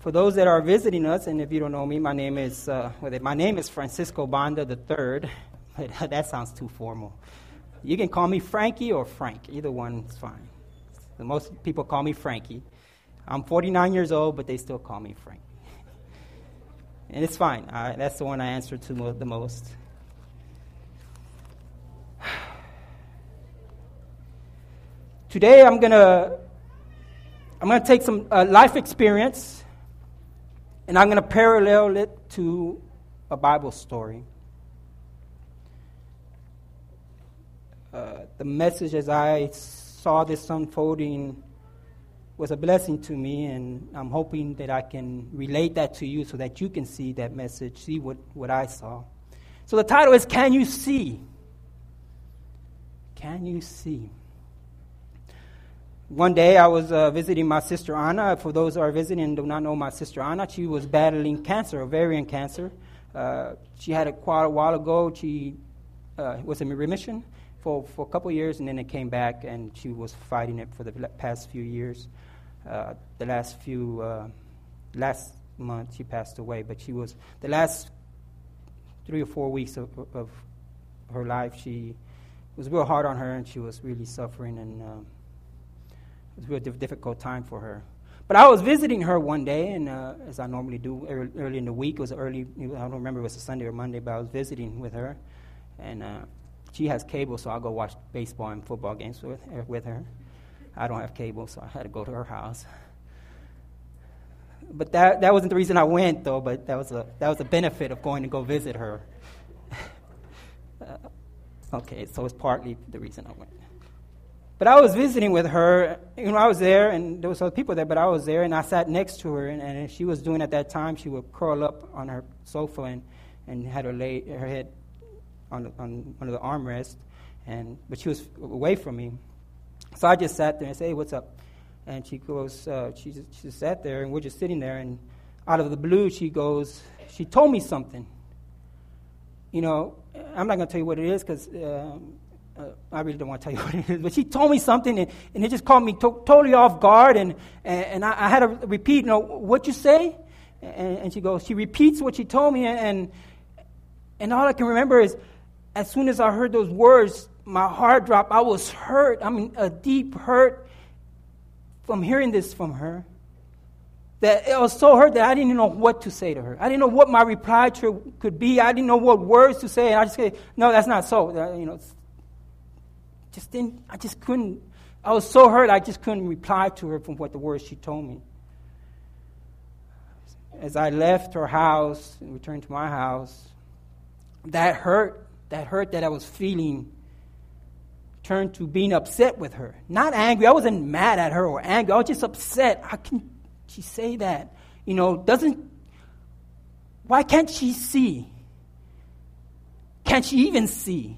For those that are visiting us, and if you don't know me, my name is uh, my name is Francisco Banda III. that sounds too formal. You can call me Frankie or Frank. Either one is fine. Most people call me Frankie. I'm 49 years old, but they still call me Frank. and it's fine. that's the one I answer to mo- the most. Today, I'm gonna I'm gonna take some uh, life experience, and I'm gonna parallel it to a Bible story. Uh, the message as I saw this unfolding was a blessing to me, and I'm hoping that I can relate that to you so that you can see that message, see what, what I saw. So the title is Can You See? Can You See? One day I was uh, visiting my sister Anna. For those who are visiting and do not know my sister Anna, she was battling cancer, ovarian cancer. Uh, she had it quite a while ago. She uh, was in remission for, for a couple years, and then it came back, and she was fighting it for the past few years. Uh, the last few, uh, last month she passed away, but she was, the last three or four weeks of, of her life, she was real hard on her, and she was really suffering, and um, was a real difficult time for her. But I was visiting her one day, and uh, as I normally do early, in the week, it was early, I don't remember if it was a Sunday or Monday, but I was visiting with her. And uh, she has cable, so I'll go watch baseball and football games with, with her. I don't have cable, so I had to go to her house. But that, that wasn't the reason I went, though, but that was a, that was a benefit of going to go visit her. uh, okay, so it's partly the reason I went. But I was visiting with her. You know, I was there, and there was other people there, but I was there, and I sat next to her, and, and she was doing at that time, she would curl up on her sofa and, and had her, lay, her head on, on one of the armrests, and, but she was away from me. So I just sat there and said, hey, what's up? And she goes, uh, she, just, she just sat there, and we're just sitting there, and out of the blue, she goes, she told me something. You know, I'm not going to tell you what it is because um, uh, I really don't want to tell you what it is, but she told me something, and, and it just caught me to- totally off guard, and, and, and I, I, had to repeat, you know, what you say? And, and, she goes, she repeats what she told me, and, and all I can remember is as soon as I heard those words, my heart dropped. I was hurt. I mean, a deep hurt from hearing this from her. That it was so hurt that I didn't know what to say to her. I didn't know what my reply to her could be. I didn't know what words to say. And I just said, no, that's not so. You know, just didn't, I just couldn't, I was so hurt I just couldn't reply to her from what the words she told me. As I left her house and returned to my house, that hurt, that hurt that I was feeling turned to being upset with her. Not angry. I wasn't mad at her or angry. I was just upset. How can she say that? You know, doesn't, why can't she see? Can't she even see?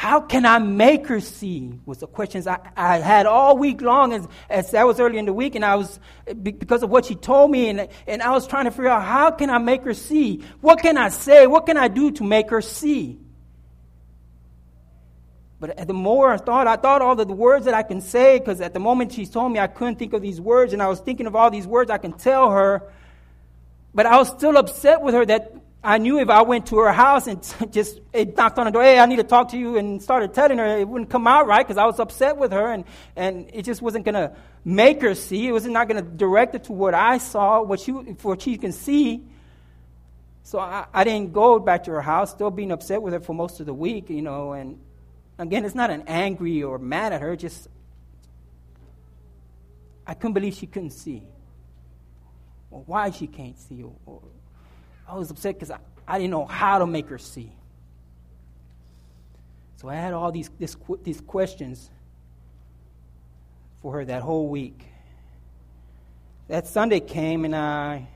How can I make her see? Was the questions I, I had all week long as, as that was early in the week, and I was because of what she told me, and, and I was trying to figure out how can I make her see? What can I say? What can I do to make her see? But the more I thought, I thought all the words that I can say, because at the moment she told me I couldn't think of these words, and I was thinking of all these words I can tell her. But I was still upset with her that I knew if I went to her house and just knocked on the door, hey, I need to talk to you, and started telling her, it wouldn't come out right because I was upset with her, and, and it just wasn't going to make her see. It was not going to direct her to what I saw, what she, for what she can see. So I, I didn't go back to her house, still being upset with her for most of the week, you know. And again, it's not an angry or mad at her, just I couldn't believe she couldn't see, or why she can't see, or, or I was upset because I, I didn't know how to make her see. So I had all these, this, these questions for her that whole week. That Sunday came, and I,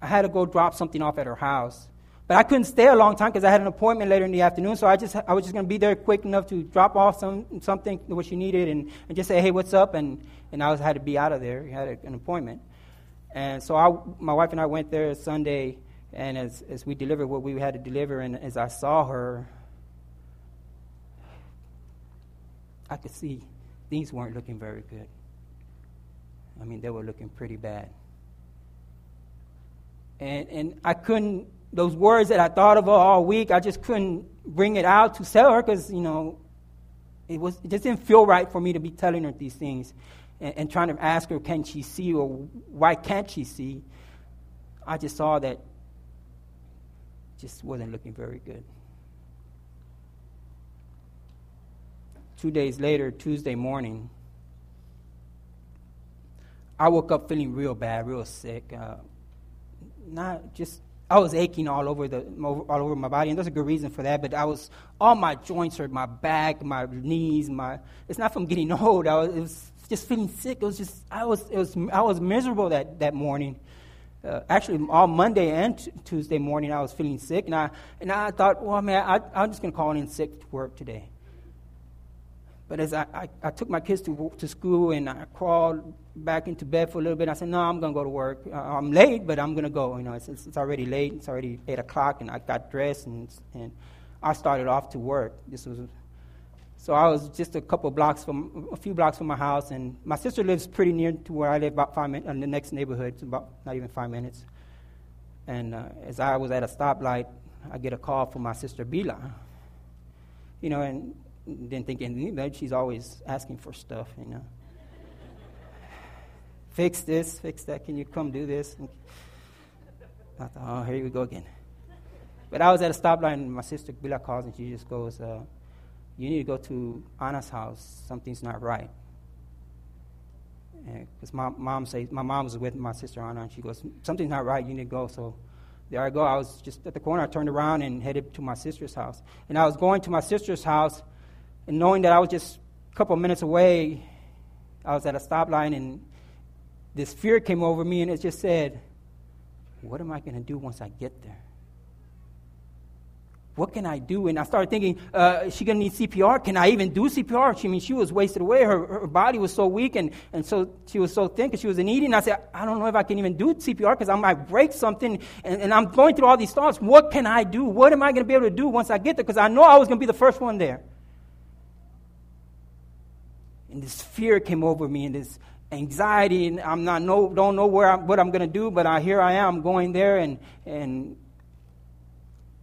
I had to go drop something off at her house. But I couldn't stay a long time because I had an appointment later in the afternoon. So I just I was just going to be there quick enough to drop off some something what she needed and, and just say, hey, what's up? And and I was had to be out of there. I had a, an appointment. And so I, my wife and I went there Sunday and as, as we delivered what we had to deliver, and as I saw her, I could see things weren't looking very good. I mean, they were looking pretty bad. And, and I couldn't, those words that I thought of all week, I just couldn't bring it out to tell her because, you know, it, was, it just didn't feel right for me to be telling her these things and, and trying to ask her, can she see or why can't she see? I just saw that just wasn't looking very good. Two days later, Tuesday morning, I woke up feeling real bad, real sick. Uh, not just I was aching all over the all over my body, and there's a good reason for that. But I was all my joints hurt, my back, my knees, my. It's not from getting old. I was, was just feeling sick. It was just I was it was I was miserable that that morning. Uh, actually, all Monday and t- Tuesday morning, I was feeling sick, and I and I thought, well, man, I, I'm just gonna call in sick to work today. But as I, I, I, took my kids to, to school and I crawled back into bed for a little bit, I said, no, I'm to go to work. Uh, I'm late, but I'm to go. You know, it's, it's, it's, already late. It's already 8 o'clock, and I got dressed, and, and I started off to work. This was, so I was just a couple blocks from, a few blocks from my house, and my sister lives pretty near to where I live, about five minutes, in the next neighborhood, it's about not even five minutes. And uh, as I was at a stoplight, I get a call from my sister Bila. You know, and didn't think anything of She's always asking for stuff, you know. fix this, fix that. Can you come do this? And I thought, oh, here we go again. But I was at a stoplight, and my sister Bila calls, and she just goes, uh, "You need to go to Anna's house. Something's not right." Because my mom says, my mom was with my sister Anna, and she goes, "Something's not right. You need to go." So there I go. I was just at the corner. I turned around and headed to my sister's house. And I was going to my sister's house, and knowing that I was just a couple minutes away, I was at a stoplight and this fear came over me and it just said, What am I going to do once I get there? What can I do? And I started thinking, uh, is she going to need CPR? Can I even do CPR? She, I mean, she was wasted away. Her, her body was so weak and, and so she was so thin because she was in eating. I said, I don't know if I can even do CPR because I might break something. And, and I'm going through all these thoughts. What can I do? What am I going to be able to do once I get there? Because I know I was going to be the first one there. And this fear came over me and this anxiety, and I'm not know, don't know where I'm, what I'm going to do, but I, here I am going there, and, and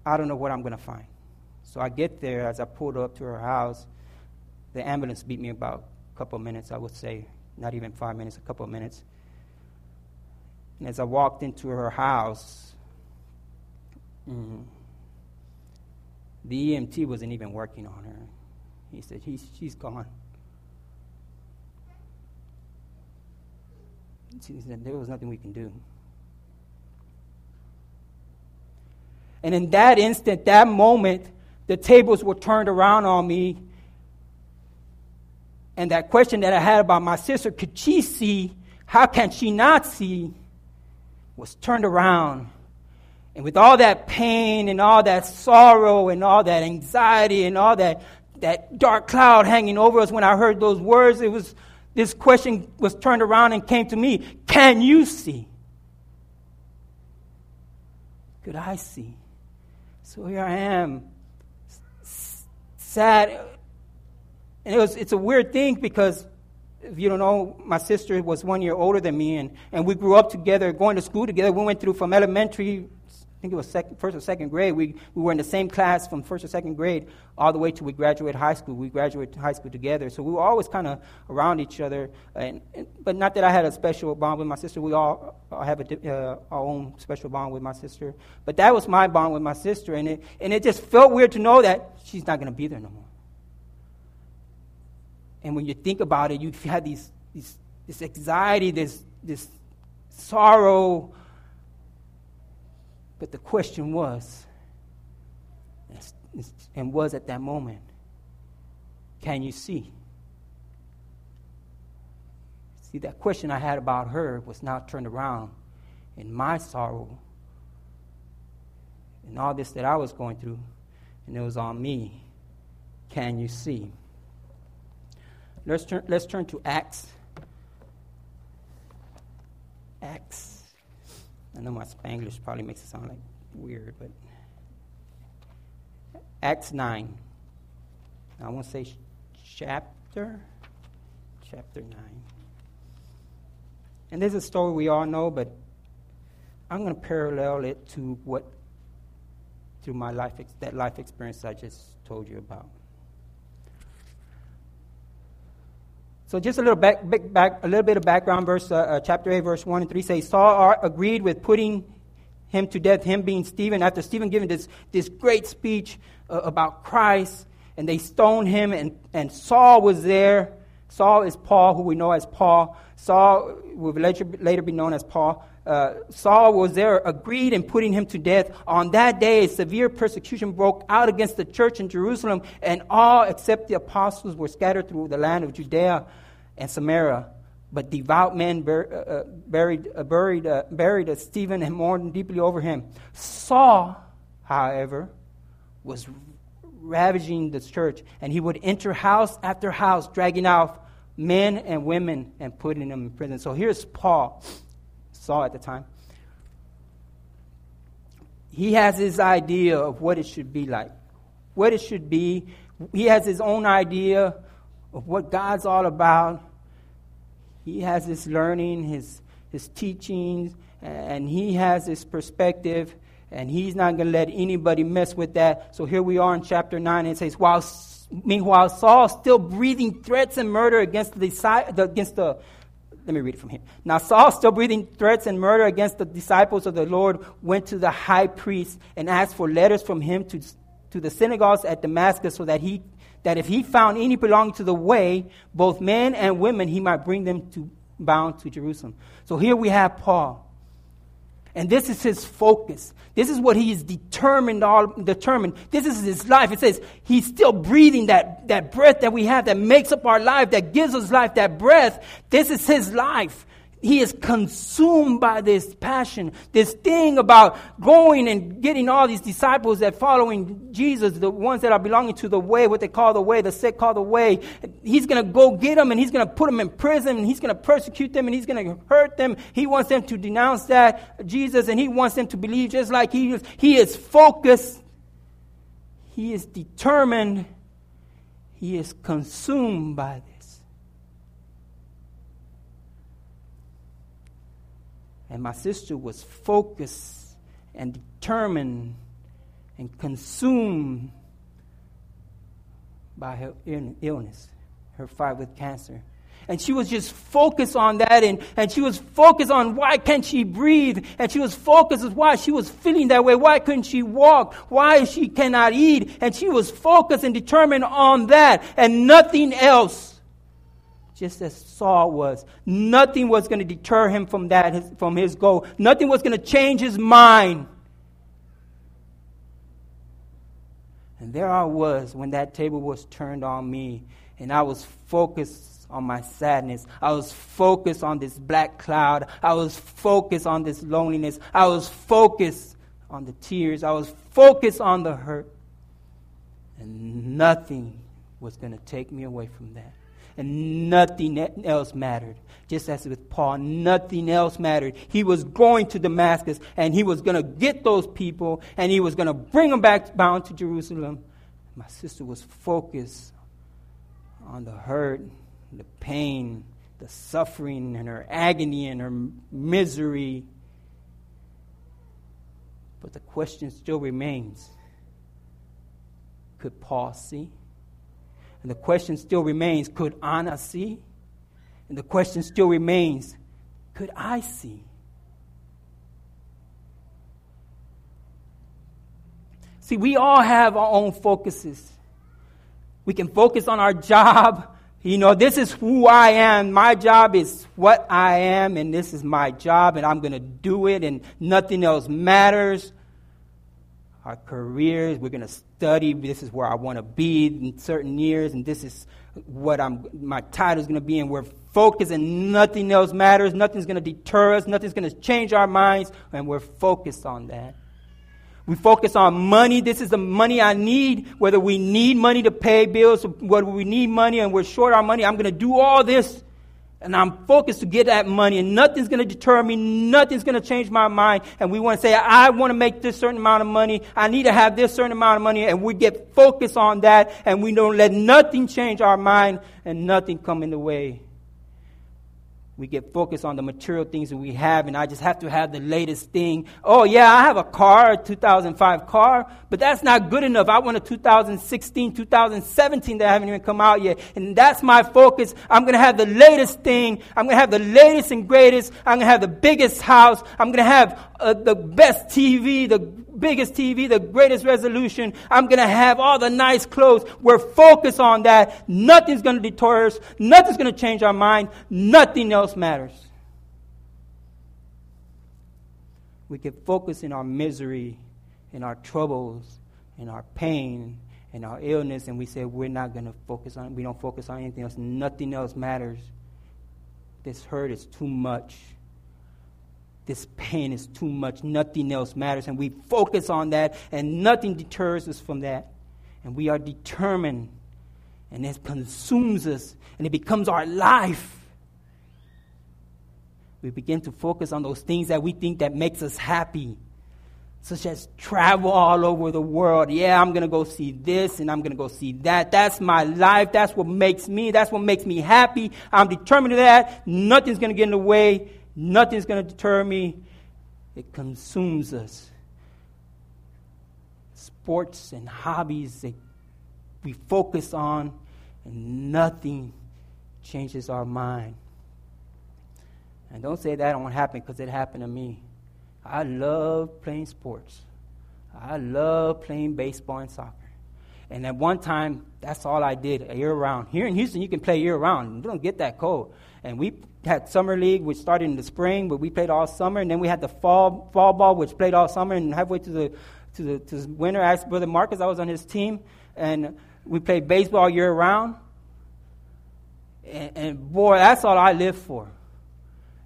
I don't know what I'm going to find. So I get there, as I pulled up to her house, the ambulance beat me about a couple of minutes, I would say, not even five minutes, a couple of minutes. And as I walked into her house, mm, the EMT wasn't even working on her. He said, He's, She's gone. He said, There was nothing we can do. And in that instant, that moment, the tables were turned around on me. And that question that I had about my sister, could she see? How can she not see? Was turned around. And with all that pain and all that sorrow and all that anxiety and all that, that dark cloud hanging over us when I heard those words, it was this question was turned around and came to me Can you see? Could I see? So here I am, sad. And it was, it's a weird thing because if you don't know, my sister was one year older than me, and, and we grew up together, going to school together. We went through from elementary I think it was second, first or second grade. We, we were in the same class from first or second grade all the way till we graduated high school. We graduated high school together. So we were always kind of around each other. And, and, but not that I had a special bond with my sister. We all have a, uh, our own special bond with my sister. But that was my bond with my sister. And it, and it just felt weird to know that she's not going to be there no more. And when you think about it, you have these, these, this anxiety, this, this sorrow but the question was, and was at that moment, can you see? See, that question I had about her was now turned around in my sorrow and all this that I was going through, and it was on me. Can you see? Let's turn, let's turn to Acts. Acts I know my Spanglish probably makes it sound like weird, but Acts 9. I want to say chapter, chapter 9. And there's a story we all know, but I'm going to parallel it to what, through my life, that life experience I just told you about. So just a little back, back, a little bit of background. Verse uh, uh, chapter eight, verse one and three says Saul agreed with putting him to death. Him being Stephen. After Stephen giving this this great speech uh, about Christ, and they stoned him, and and Saul was there. Saul is Paul, who we know as Paul. Saul will later, later be known as Paul. Uh, Saul was there, agreed in putting him to death. On that day, severe persecution broke out against the church in Jerusalem, and all except the apostles were scattered through the land of Judea and Samaria. But devout men bur- uh, uh buried, uh, buried, uh, buried Stephen and mourned deeply over him. Saul, however, was ravaging the church, and he would enter house after house, dragging out men and women and putting them in prison. So here's Paul, Saul at the time. He has his idea of what it should be like, what it should be. He has his own idea of what God's all about. He has his learning, his, his teachings, and he has his perspective and he's not going to let anybody mess with that. So here we are in chapter 9, and it says, While, Meanwhile, Saul, still breathing threats and murder against the, against the let me read it from here. Now, Saul, still breathing threats and murder against the disciples of the Lord, went to the high priest and asked for letters from him to, to the synagogues at Damascus so that, he, that if he found any belonging to the way, both men and women, he might bring them to, bound to Jerusalem. So here we have Paul. And this is his focus. This is what he is determined, all determined. This is his life. It says he's still breathing that, that breath that we have that makes up our life, that gives us life, that breath. This is his life he is consumed by this passion, this thing about going and getting all these disciples that following Jesus, the ones that are belonging to the way, what they call the way, the sect call the way. He's going to go get them and he's going to put them in prison and he's going to persecute them and he's going to hurt them. He wants them to denounce that Jesus and he wants them to believe just like he is. He is focused. He is determined. He is consumed by this. And my sister was focused and determined and consumed by her illness, her fight with cancer. And she was just focused on that, and, and she was focused on why can't she breathe, and she was focused on why she was feeling that way, why couldn't she walk, why she cannot eat, and she was focused and determined on that, and nothing else just as Saul was. Nothing was going to deter him from that, his, from his goal. Nothing was going to change his mind. And there I was when that table was turned on me, and I was focused on my sadness. I was focused on this black cloud. I was focused on this loneliness. I was focused on the tears. I was focused on the hurt. And nothing was going to take me away from that and nothing else mattered. Just as with Paul, nothing else mattered. He was going to Damascus and he was going to get those people and he was going to bring them back bound to Jerusalem. My sister was focused on the hurt, the pain, the suffering, and her agony and her misery. But the question still remains could Paul see? And the question still remains could Anna see? And the question still remains could I see? See, we all have our own focuses. We can focus on our job. You know, this is who I am. My job is what I am, and this is my job, and I'm going to do it, and nothing else matters our careers. We're going to study. This is where I want to be in certain years, and this is what I'm, my title is going to be. And we're focused, and nothing else matters. Nothing's going to deter us. Nothing's going to change our minds, and we're focused on that. We focus on money. This is the money I need. Whether we need money to pay bills, whether we need money and we're short on money, I'm going to do all this and I'm focused to get that money, and nothing's going to deter me. Nothing's going to change my mind. And we want to say, I want to make this certain amount of money. I need to have this certain amount of money. And we get focused on that, and we don't let nothing change our mind and nothing come in the way. We get focused on the material things that we have, and I just have to have the latest thing. Oh, yeah, I have a car, a 2005 car, but that's not good enough. I want a 2016, 2017 that haven't even come out yet. And that's my focus. I'm going to have the latest thing. I'm going to have the latest and greatest. I'm going to have the biggest house. I'm going to have uh, the best TV, the biggest TV, the greatest resolution. I'm going to have all the nice clothes. We're focused on that. Nothing's going to deter us. Nothing's going to change our mind. Nothing else matters. We can focus in our misery, in our troubles, in our pain, in our illness, and we say we're not going to focus on. We don't focus on anything else. Nothing else matters. This hurt is too much this pain is too much. Nothing else matters. And we focus on that, and nothing deters us from that. And we are determined, and it consumes us, and it becomes our life. We begin to focus on those things that we think that makes us happy, such as travel all over the world. Yeah, I'm going to go see this, and I'm going to go see that. That's my life. That's what makes me. That's what makes me happy. I'm determined to that. Nothing's going to get in the way Nothing's going to deter me. It consumes us. Sports and hobbies that we focus on, and nothing changes our mind. And don't say that won't happen because it happened to me. I love playing sports. I love playing baseball and soccer. And at one time, that's all I did year round. Here in Houston, you can play year round. You don't get that cold. And we had summer league, which started in the spring, but we played all summer. And then we had the fall fall ball, which played all summer. And halfway to the to the, to the winter, I asked Brother Marcus, I was on his team, and we played baseball year round. And, and boy, that's all I lived for.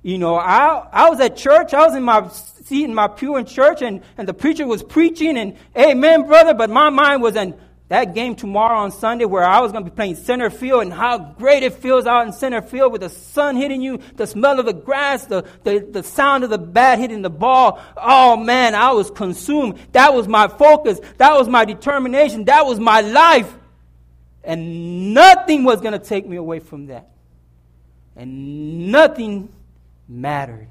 You know, I, I was at church, I was in my seat in my pew in church, and, and the preacher was preaching, and amen, brother, but my mind was in that game tomorrow on Sunday where I was going to be playing center field and how great it feels out in center field with the sun hitting you, the smell of the grass, the, the, the sound of the bat hitting the ball. Oh man, I was consumed. That was my focus. That was my determination. That was my life. And nothing was going to take me away from that. And nothing mattered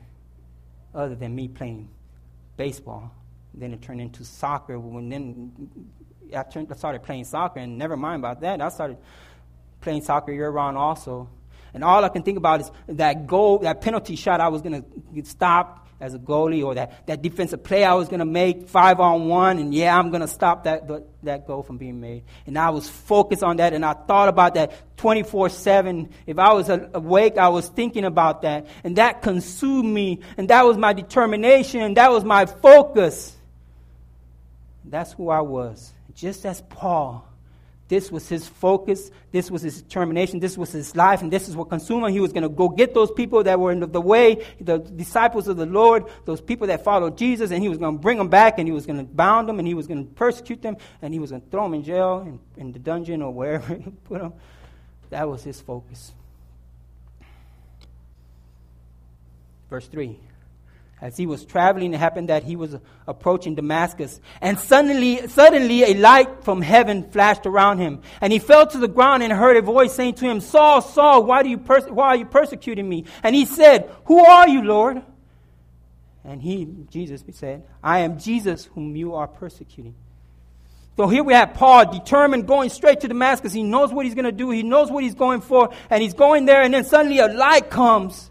other than me playing baseball. Then it turned into soccer. When then I, turned, started playing soccer, and never mind about that. I started playing soccer year round also. And all I can think about is that goal, that penalty shot I was going to stop as a goalie, or that, that defensive play I was going to make five on one, and yeah, I'm going to stop that, that goal from being made. And I was focused on that, and I thought about that 24 7. If I was awake, I was thinking about that. And that consumed me, and that was my determination, that was my focus. That's who I was just as Paul, this was his focus, this was his determination, this was his life, and this is what consumed him. He was going to go get those people that were in the way, the disciples of the Lord, those people that followed Jesus, and he was going to bring them back, and he was going to bound them, and he was going to persecute them, and he was going to throw them in jail, in, in the dungeon, or wherever he put them. That was his focus. Verse 3 as he was traveling, it happened that he was approaching Damascus. And suddenly, suddenly a light from heaven flashed around him. And he fell to the ground and heard a voice saying to him, Saul, Saul, why, do you pers- why are you persecuting me? And he said, Who are you, Lord? And he, Jesus, said, I am Jesus whom you are persecuting. So here we have Paul determined going straight to Damascus. He knows what he's going to do. He knows what he's going for. And he's going there and then suddenly a light comes.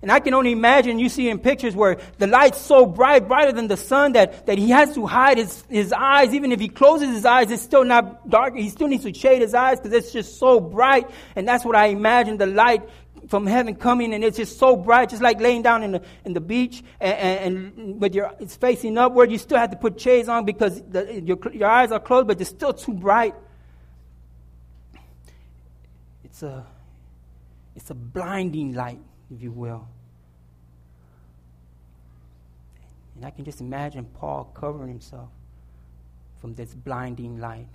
And I can only imagine you see in pictures where the light's so bright, brighter than the sun, that, that he has to hide his, his eyes. Even if he closes his eyes, it's still not dark. He still needs to shade his eyes because it's just so bright. And that's what I imagine the light from heaven coming and it's just so bright, just like laying down in the, in the beach and, and, with your, it's facing upward. You still have to put shades on because the, your, your eyes are closed, but they're still too bright. It's a, it's a blinding light if you will. And I can just imagine Paul covering himself from this blinding light.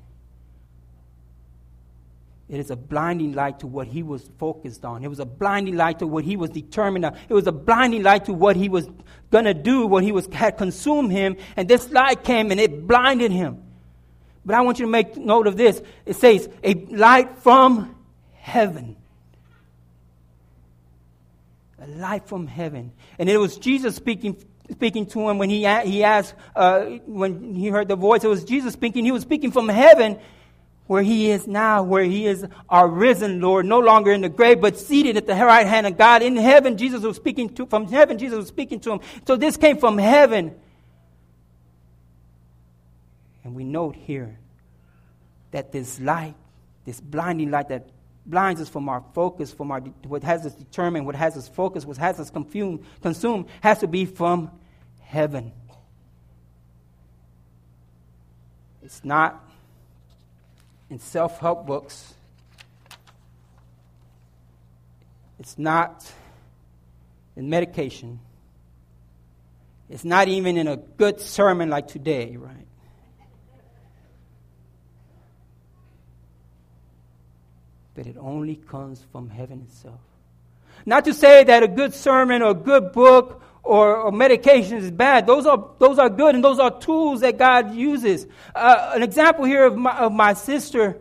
It is a blinding light to what he was focused on. It was a blinding light to what he was determined on. It was a blinding light to what he was going to do, what he was, had consumed him. And this light came and it blinded him. But I want you to make note of this. It says, a light from heaven a light from heaven. And it was Jesus speaking, speaking to him when he, he asked, uh, when he heard the voice, it was Jesus speaking. He was speaking from heaven where he is now, where he is our risen Lord, no longer in the grave, but seated at the right hand of God. In heaven, Jesus was speaking to, from heaven, Jesus was speaking to him. So this came from heaven. And we note here that this light, this blinding light that blinds us from our focus, from our, what has us determined, what has us focused, what has us consumed, consumed, has to be from heaven. It's not in self help books, it's not in medication, it's not even in a good sermon like today, right? But it only comes from heaven itself. Not to say that a good sermon or a good book or, or medication is bad. Those are, those are good and those are tools that God uses. Uh, an example here of my, of my sister.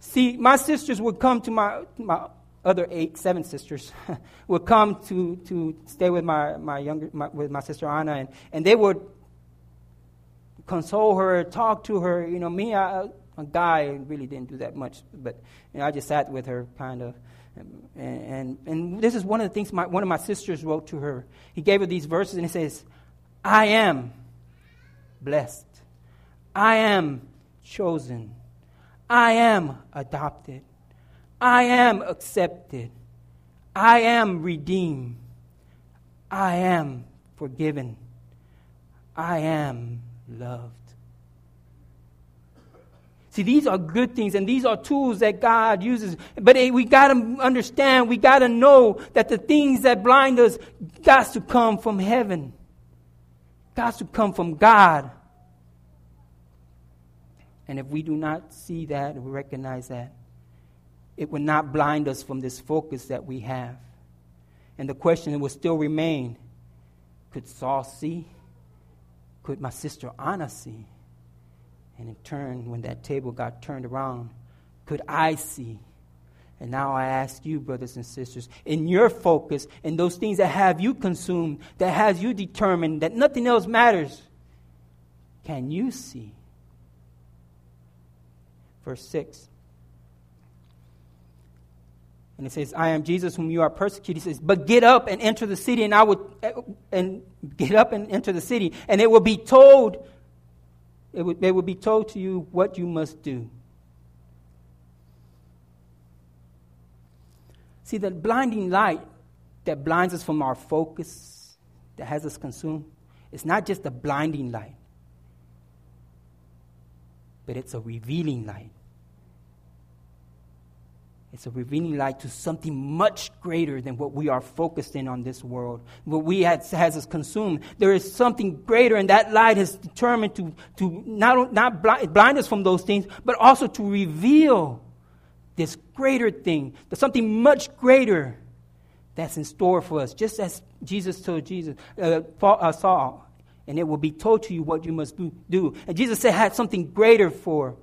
See, my sisters would come to my, my other eight, seven sisters would come to, to stay with my, my younger, my, with my sister Anna and, and they would console her, talk to her. You know, me, I, guy really didn't do that much, but you know, I just sat with her kind of. And, and, and this is one of the things my, one of my sisters wrote to her. He gave her these verses and he says, I am blessed. I am chosen. I am adopted. I am accepted. I am redeemed. I am forgiven. I am loved. See, these are good things and these are tools that God uses. But we got to understand, we got to know that the things that blind us got to come from heaven, got to come from God. And if we do not see that and recognize that, it will not blind us from this focus that we have. And the question will still remain could Saul see? Could my sister Anna see? And in turn, when that table got turned around, could I see? And now I ask you, brothers and sisters, in your focus, in those things that have you consumed, that has you determined that nothing else matters, can you see? Verse 6. And it says, I am Jesus whom you are persecuted. He says, But get up and enter the city, and I will and get up and enter the city, and it will be told would, they would be told to you what you must do. See, that blinding light that blinds us from our focus, that has us consumed, it's not just a blinding light, but it's a revealing light. It's a revealing light to something much greater than what we are focused in on this world, what we has, has us consumed. There is something greater, and that light is determined to, to not, not blind, blind us from those things, but also to reveal this greater thing, something much greater that's in store for us, just as Jesus told Jesus, uh, uh, Saul, and it will be told to you what you must do. And Jesus said had something greater for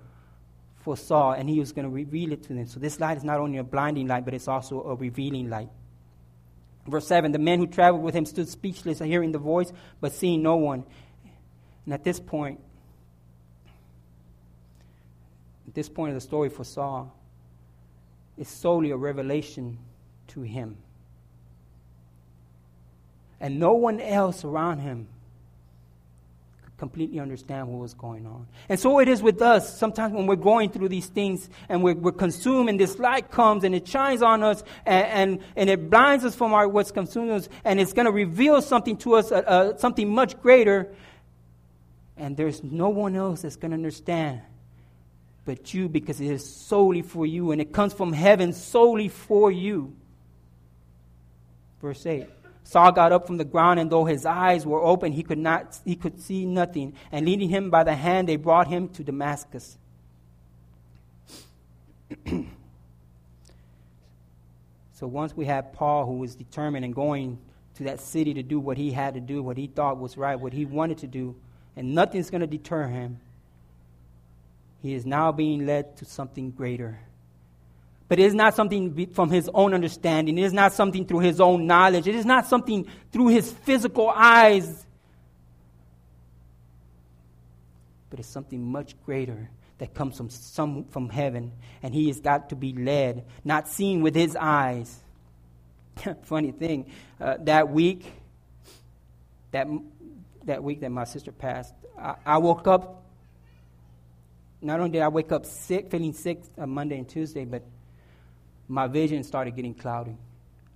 for Saul, and he was going to reveal it to them. So this light is not only a blinding light, but it's also a revealing light. Verse 7 The men who traveled with him stood speechless, hearing the voice, but seeing no one. And at this point, at this point of the story for Saul, it's solely a revelation to him. And no one else around him completely understand what was going on. And so it is with us. Sometimes when we're going through these things and we're, we're consumed, and this light comes and it shines on us and, and, and it blinds us from our, what's consuming us, and it's going to reveal something to us, uh, uh, something much greater. And there's no one else that's going to understand but you because it is solely for you and it comes from heaven solely for you. Verse 8. Saul got up from the ground, and though his eyes were open, he could, not, he could see nothing. And leading him by the hand, they brought him to Damascus. so once we had Paul, who was determined and going to that city to do what he had to do, what he thought was right, what he wanted to do, and nothing's going to deter him, he is now being led to something greater. But it is not something from his own understanding. It is not something through his own knowledge. It is not something through his physical eyes. But it's something much greater that comes from, some, from heaven. And he has got to be led, not seen with his eyes. Funny thing, uh, that week, that, that week that my sister passed, I, I woke up not only did I wake up sick, feeling sick on Monday and Tuesday, but my vision started getting cloudy.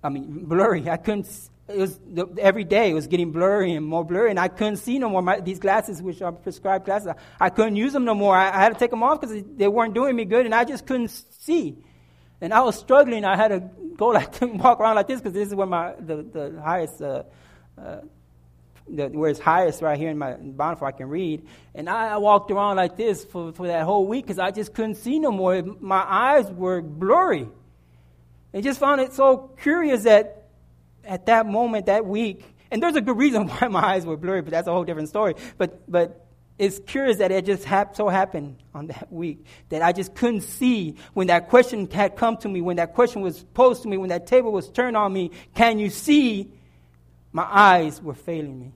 I mean, blurry. I couldn't. It was every day. It was getting blurry and more blurry, and I couldn't see no more. My, these glasses, which are prescribed glasses, I, I couldn't use them no more. I, I had to take them off because they weren't doing me good, and I just couldn't see. And I was struggling. I had to go like walk around like this because this is where my the, the highest uh, uh, the, where it's highest right here in my bottom I can read. And I, I, walked around like this for, for that whole week because I just couldn't see no more. My eyes were blurry. I just found it so curious that at that moment, that week, and there's a good reason why my eyes were blurry, but that's a whole different story. But, but it's curious that it just hap- so happened on that week that I just couldn't see when that question had come to me, when that question was posed to me, when that table was turned on me. Can you see? My eyes were failing me.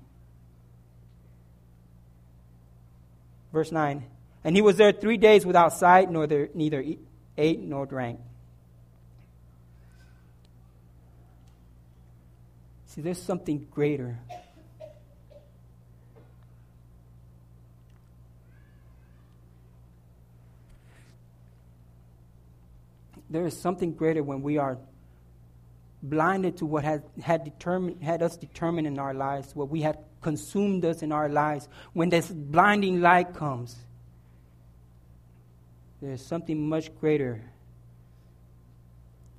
Verse 9. And he was there three days without sight, nor there, neither ate nor drank. See, there's something greater. There is something greater when we are blinded to what had, had, determined, had us determined in our lives, what we had consumed us in our lives, when this blinding light comes, there's something much greater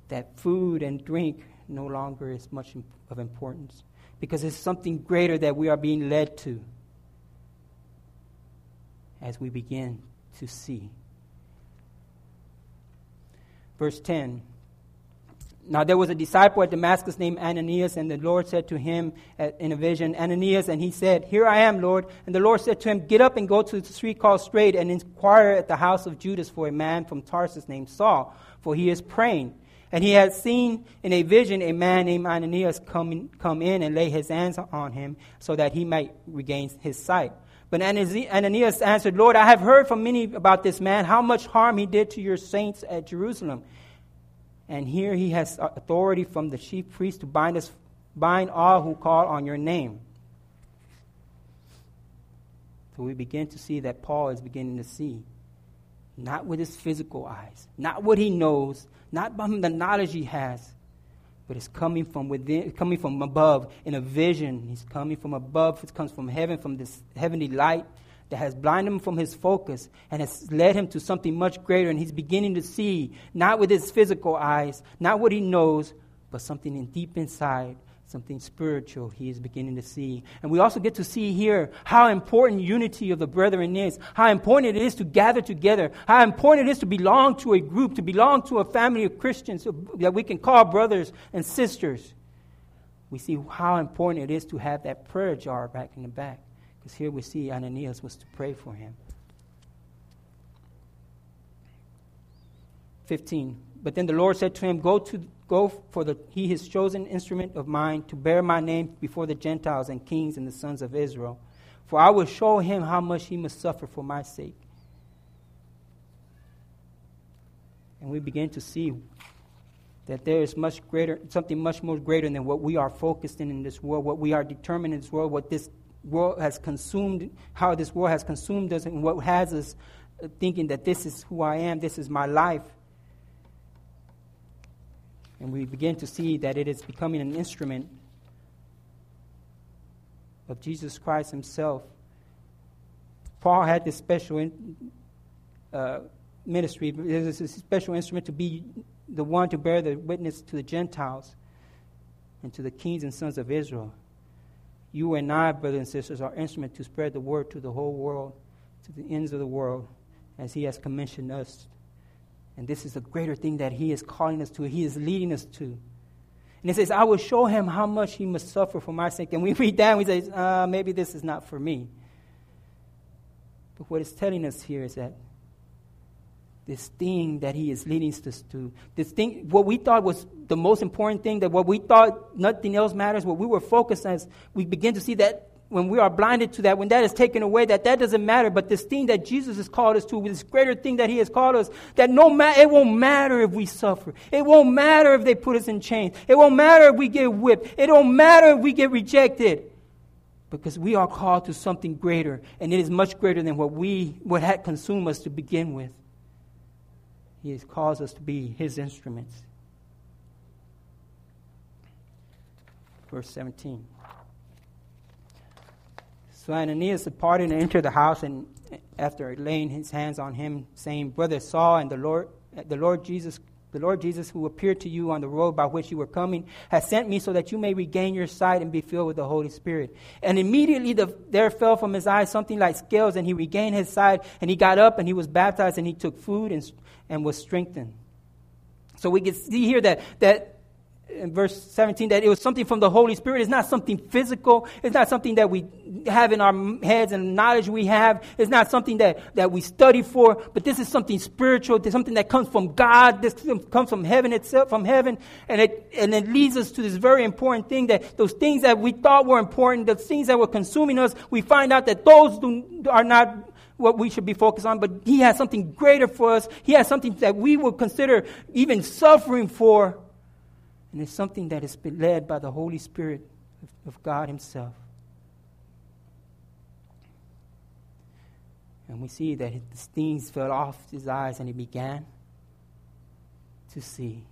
that food and drink no longer is much of importance because it's something greater that we are being led to as we begin to see. Verse 10 now there was a disciple at Damascus named Ananias, and the Lord said to him in a vision, Ananias, and he said, Here I am, Lord. And the Lord said to him, Get up and go to the street called Straight, and inquire at the house of Judas for a man from Tarsus named Saul, for he is praying. And he had seen in a vision a man named Ananias come in, come in and lay his hands on him so that he might regain his sight. But Ananias answered, Lord, I have heard from many about this man, how much harm he did to your saints at Jerusalem. And here he has authority from the chief priest to bind us, bind all who call on your name. So we begin to see that Paul is beginning to see, not with his physical eyes, not what he knows, not from the knowledge he has, but it's coming from within, coming from above in a vision. He's coming from above. It comes from heaven, from this heavenly light that has blinded him from his focus and has led him to something much greater. And he's beginning to see, not with his physical eyes, not what he knows, but something in deep inside, something spiritual he is beginning to see. And we also get to see here how important unity of the brethren is, how important it is to gather together, how important it is to belong to a group, to belong to a family of Christians that we can call brothers and sisters. We see how important it is to have that prayer jar back in the back. Because here we see Ananias was to pray for him. 15. But then the Lord said to him, Go to go for the he his chosen instrument of mine to bear my name before the Gentiles and kings and the sons of Israel. For I will show him how much he must suffer for my sake. And we begin to see that there is much greater something much more greater than what we are focused in in this world, what we are determined in this world, what this world has consumed, how this world has consumed us, and what has us thinking that this is who I am, this is my life. And we begin to see that it is becoming an instrument of Jesus Christ Himself. Paul had this special in, uh, ministry, it was a special instrument to be the one to bear the witness to the Gentiles and to the kings and sons of Israel. You and I, brothers and sisters, are instruments to spread the word to the whole world, to the ends of the world, as He has commissioned us. And this is a greater thing that He is calling us to, He is leading us to. And it says, I will show him how much he must suffer for my sake. And we read that and we say, uh, maybe this is not for me. But what it's telling us here is that this thing that he is leading us to. This thing, what we thought was the most important thing, that what we thought nothing else matters, what we were focused on, we begin to see that when we are blinded to that, when that is taken away, that that doesn't matter. But this thing that Jesus has called us to, this greater thing that He has called us, that no matter, it won't matter if we suffer. It won't matter if they put us in chains. It won't matter if we get whipped. It won't matter if we get rejected. Because we are called to something greater, and it is much greater than what we, what had consumed us to begin with. He has caused us to be His instruments. Verse 17. So Ananias departed and entered the house, and after laying his hands on him, saying, Brother Saul and the Lord, the Lord Jesus, the Lord Jesus, who appeared to you on the road by which you were coming, has sent me so that you may regain your sight and be filled with the Holy Spirit. And immediately the, there fell from his eyes something like scales, and he regained his sight, and he got up and he was baptized, and he took food and, and was strengthened. So we can see here that, that in verse 17 that it was something from the Holy Spirit. It's not something physical. It's not something that we have in our heads and knowledge we have. It's not something that, that we study for, but this is something spiritual. It's something that comes from God. This comes from heaven itself, from heaven. And it, and it leads us to this very important thing that those things that we thought were important, those things that were consuming us, we find out that those do, are not what we should be focused on, but He has something greater for us. He has something that we would consider even suffering for and it's something that is led by the Holy Spirit of, of God Himself. And we see that the stings fell off his eyes and he began to see.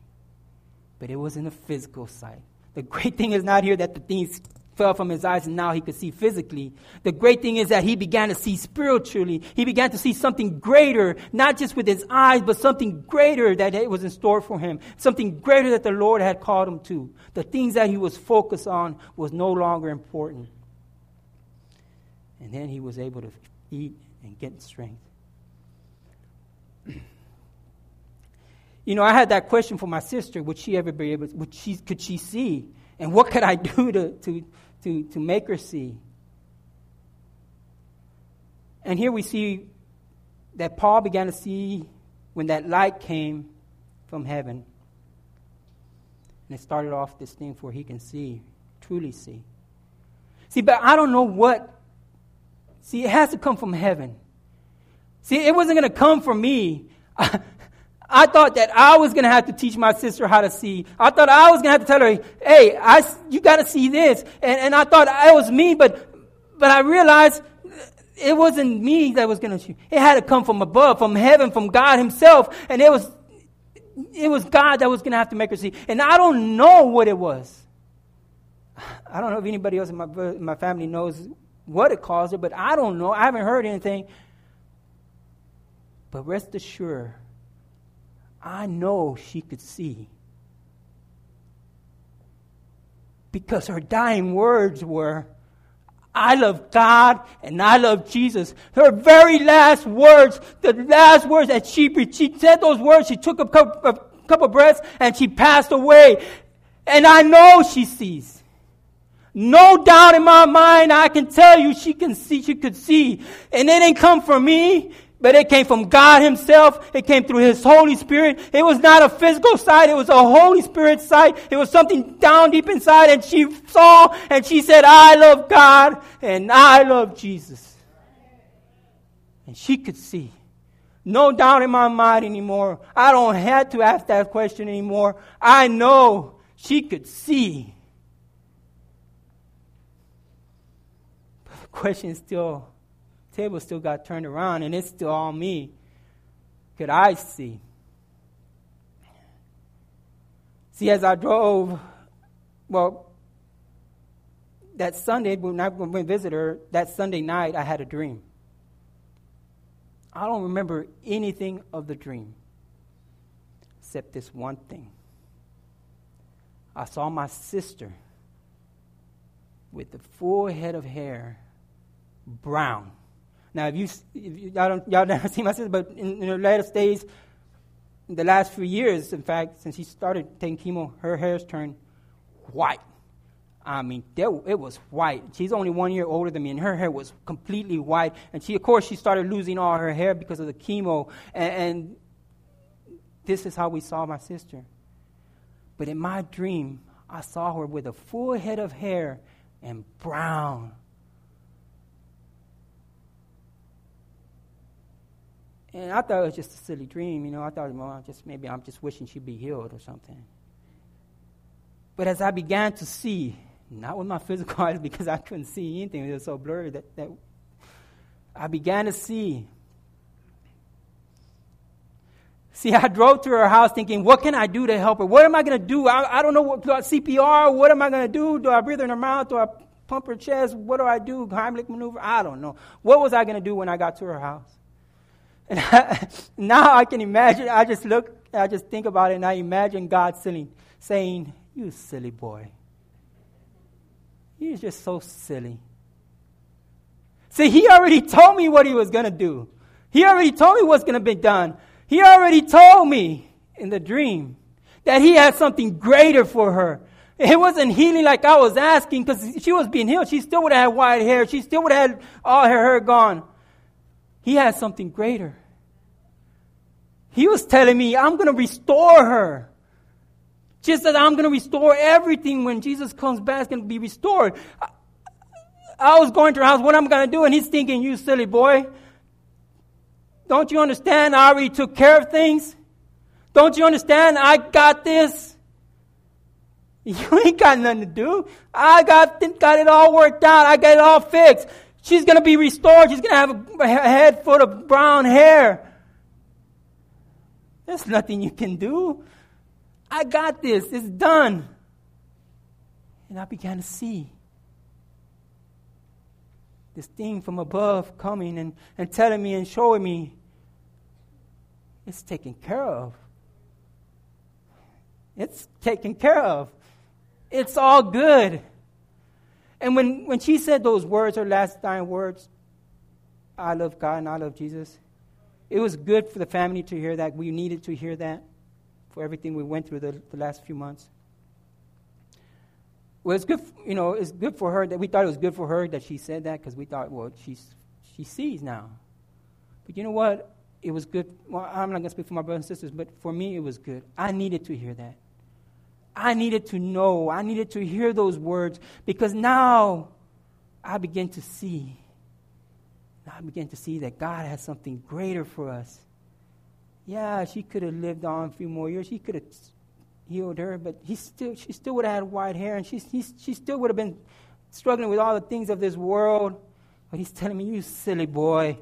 But it wasn't a physical sight. The great thing is not here that the things fell from his eyes and now he could see physically. The great thing is that he began to see spiritually. He began to see something greater, not just with his eyes, but something greater that was in store for him. Something greater that the Lord had called him to. The things that he was focused on was no longer important. And then he was able to eat and get strength. you know, I had that question for my sister. Would she ever be able, would she, could she see? And what could I do to, to, to, to make her see? And here we see that Paul began to see when that light came from heaven. And it started off this thing where he can see, truly see. See, but I don't know what. See, it has to come from heaven. See, it wasn't going to come from me. thought that I was going to have to teach my sister how to see. I thought I was going to have to tell her, hey, I, you got to see this. And, and I thought it was me, but, but I realized it wasn't me that was going to, see. it had to come from above, from heaven, from God himself. And it was, it was God that was going to have to make her see. And I don't know what it was. I don't know if anybody else in my, my family knows what it caused it, but I don't know. I haven't heard anything. But rest assured, I know she could see. Because her dying words were, I love God and I love Jesus. Her very last words, the last words that she she said those words, she took a cup, a couple of breaths and she passed away. And I know she sees. No doubt in my mind, I can tell you she can see, she could see. And it didn't come from me but it came from God Himself. It came through His Holy Spirit. It was not a physical sight. It was a Holy Spirit sight. It was something down deep inside and she saw and she said, I love God and I love Jesus. And she could see. No doubt in my mind anymore. I don't have to ask that question anymore. I know she could see. But the question still table still got turned around and it's still all me. Could I see? See, as I drove, well, that Sunday, when I went to visit her, that Sunday night, I had a dream. I don't remember anything of the dream except this one thing. I saw my sister with the full head of hair, brown, now, if you, if you y'all, don't, y'all never see my sister, but in, in her later days, in the last few years, in fact, since she started taking chemo, her hair's turned white. I mean, it was white. She's only one year older than me, and her hair was completely white. And she, of course, she started losing all her hair because of the chemo. And, and This is how we saw my sister. But in my dream, I saw her with a full head of hair and brown. And I thought it was just a silly dream, you know. I thought, well, just maybe I'm just wishing she'd be healed or something. But as I began to see, not with my physical eyes because I couldn't see anything, it was so blurry that, that I began to see. See, I drove to her house thinking, what can I do to help her? What am I going to do? I, I don't know what CPR. What am I going to do? Do I breathe in her mouth? Do I pump her chest? What do I do? Heimlich maneuver? I don't know. What was I going to do when I got to her house? And I, now I can imagine, I just look, I just think about it, and I imagine God saying, saying You silly boy. He's just so silly. See, he already told me what he was going to do. He already told me what's going to be done. He already told me in the dream that he had something greater for her. It wasn't healing like I was asking because she was being healed. She still would have had white hair. She still would have had all her hair gone. He had something greater. He was telling me, I'm going to restore her. Just as I'm going to restore everything when Jesus comes back, it's going to be restored. I, I was going to her house, what am I going to do? And he's thinking, you silly boy. Don't you understand? I already took care of things. Don't you understand? I got this. You ain't got nothing to do. I got, got it all worked out. I got it all fixed. She's going to be restored. She's going to have a head full of brown hair. There's nothing you can do. I got this. It's done. And I began to see this thing from above coming and, and telling me and showing me it's taken care of. It's taken care of. It's all good. And when, when she said those words, her last dying words, I love God and I love Jesus, it was good for the family to hear that. We needed to hear that for everything we went through the, the last few months. Well, it's good, you know, it's good for her that we thought it was good for her that she said that because we thought, well, she's, she sees now. But you know what? It was good. Well, I'm not going to speak for my brothers and sisters, but for me, it was good. I needed to hear that. I needed to know. I needed to hear those words because now I begin to see. Now I begin to see that God has something greater for us. Yeah, she could have lived on a few more years. He could have healed her, but he still, she still would have had white hair, and she, he, she still would have been struggling with all the things of this world. But he's telling me, you silly boy,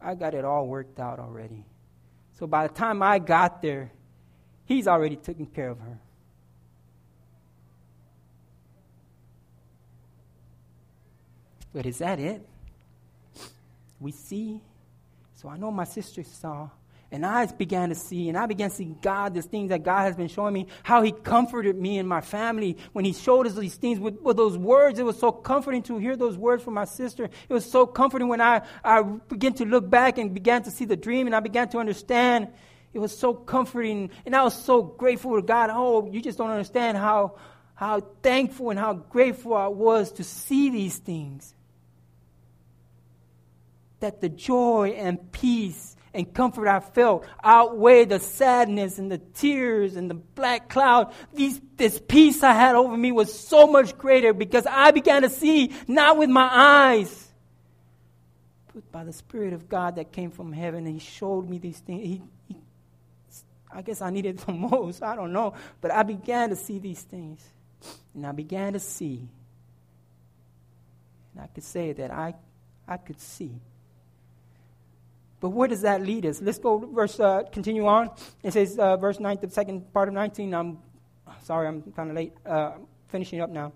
I got it all worked out already. So by the time I got there, he's already taken care of her. But is that it? We see so I know my sister saw, and I began to see, and I began to see God, these things that God has been showing me, how He comforted me and my family when He showed us these things with, with those words. It was so comforting to hear those words from my sister. It was so comforting when I, I began to look back and began to see the dream, and I began to understand. It was so comforting, and I was so grateful to God. Oh, you just don't understand how, how thankful and how grateful I was to see these things that the joy and peace and comfort I felt outweighed the sadness and the tears and the black cloud. These, this peace I had over me was so much greater because I began to see not with my eyes, but by the Spirit of God that came from heaven. And He showed me these things. He, he, I guess I needed the most. I don't know. But I began to see these things. And I began to see. And I could say that I, I could see but where does that lead us? Let's go verse, uh, continue on. It says, uh, verse 9, the second part of 19. I'm sorry, I'm kind of late. Uh, finishing up now.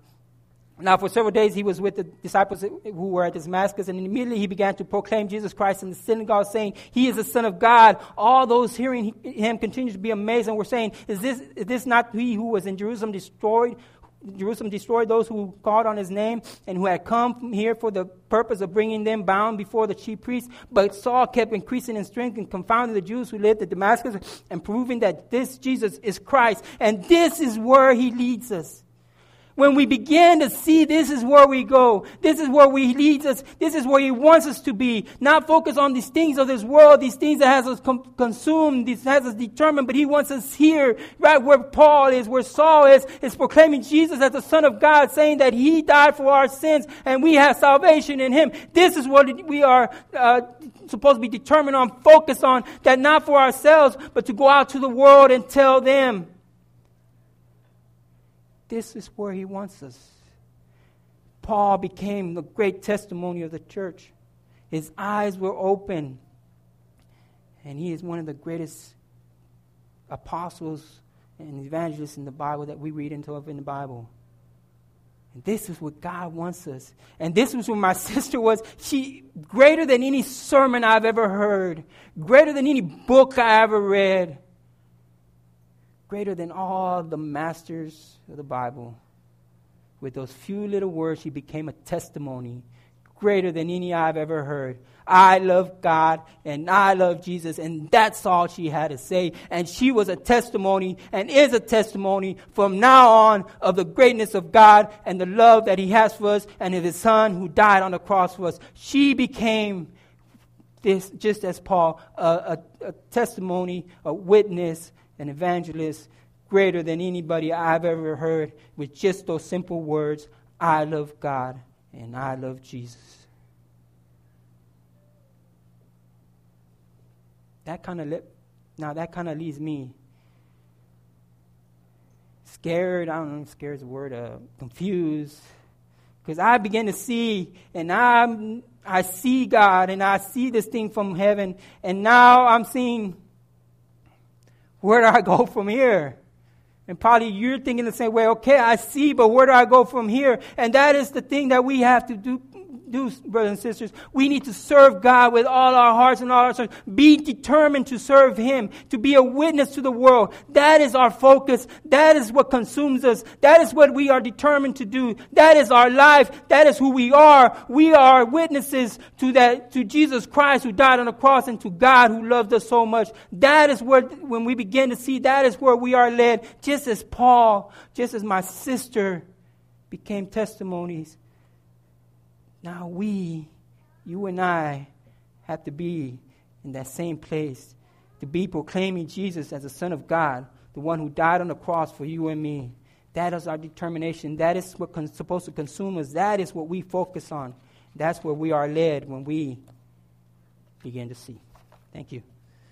Now, for several days, he was with the disciples who were at Damascus, and immediately he began to proclaim Jesus Christ in the synagogue, saying, He is the Son of God. All those hearing him continued to be amazed and were saying, Is this, is this not he who was in Jerusalem destroyed, Jerusalem destroyed those who called on his name and who had come here for the purpose of bringing them bound before the chief priests. But Saul kept increasing in strength and confounding the Jews who lived at Damascus and proving that this Jesus is Christ. And this is where he leads us. When we begin to see this is where we go, this is where He leads us, this is where He wants us to be, not focus on these things of this world, these things that has us com- consumed, this has us determined, but He wants us here, right where Paul is, where Saul is, is proclaiming Jesus as the Son of God, saying that He died for our sins and we have salvation in Him. This is what we are uh, supposed to be determined on, focus on, that not for ourselves, but to go out to the world and tell them this is where he wants us. Paul became the great testimony of the church. His eyes were open. And he is one of the greatest apostles and evangelists in the Bible that we read into of in the Bible. And this is what God wants us. And this was where my sister was. She greater than any sermon I've ever heard, greater than any book I ever read greater than all the masters of the Bible. With those few little words, she became a testimony greater than any I've ever heard. I love God and I love Jesus, and that's all she had to say. And she was a testimony and is a testimony from now on of the greatness of God and the love that He has for us and of His Son who died on the cross for us. She became this, just as Paul, a, a, a testimony, a witness, an evangelist greater than anybody I've ever heard with just those simple words I love God and I love Jesus. That kind of li- now that kind of leaves me scared. I don't know, if scared is the word. Uh, confused, because I begin to see, and I'm, I see God, and I see this thing from heaven, and now I'm seeing where do I go from here? And probably you're thinking the same way, okay, I see, but where do I go from here? And that is the thing that we have to do, do, brothers and sisters. We need to serve God with all our hearts and all our souls. Be determined to serve Him, to be a witness to the world. That is our focus. That is what consumes us. That is what we are determined to do. That is our life. That is who we are. We are witnesses to that, to Jesus Christ who died on the cross and to God who loved us so much. That is where, when we begin to see, that is where we are led. Just as Paul, just as my sister became testimonies now we, you and I, have to be in that same place to be proclaiming Jesus as the Son of God, the one who died on the cross for you and me. That is our determination. That is what's supposed to consume us. That is what we focus on. That's where we are led when we begin to see. Thank you.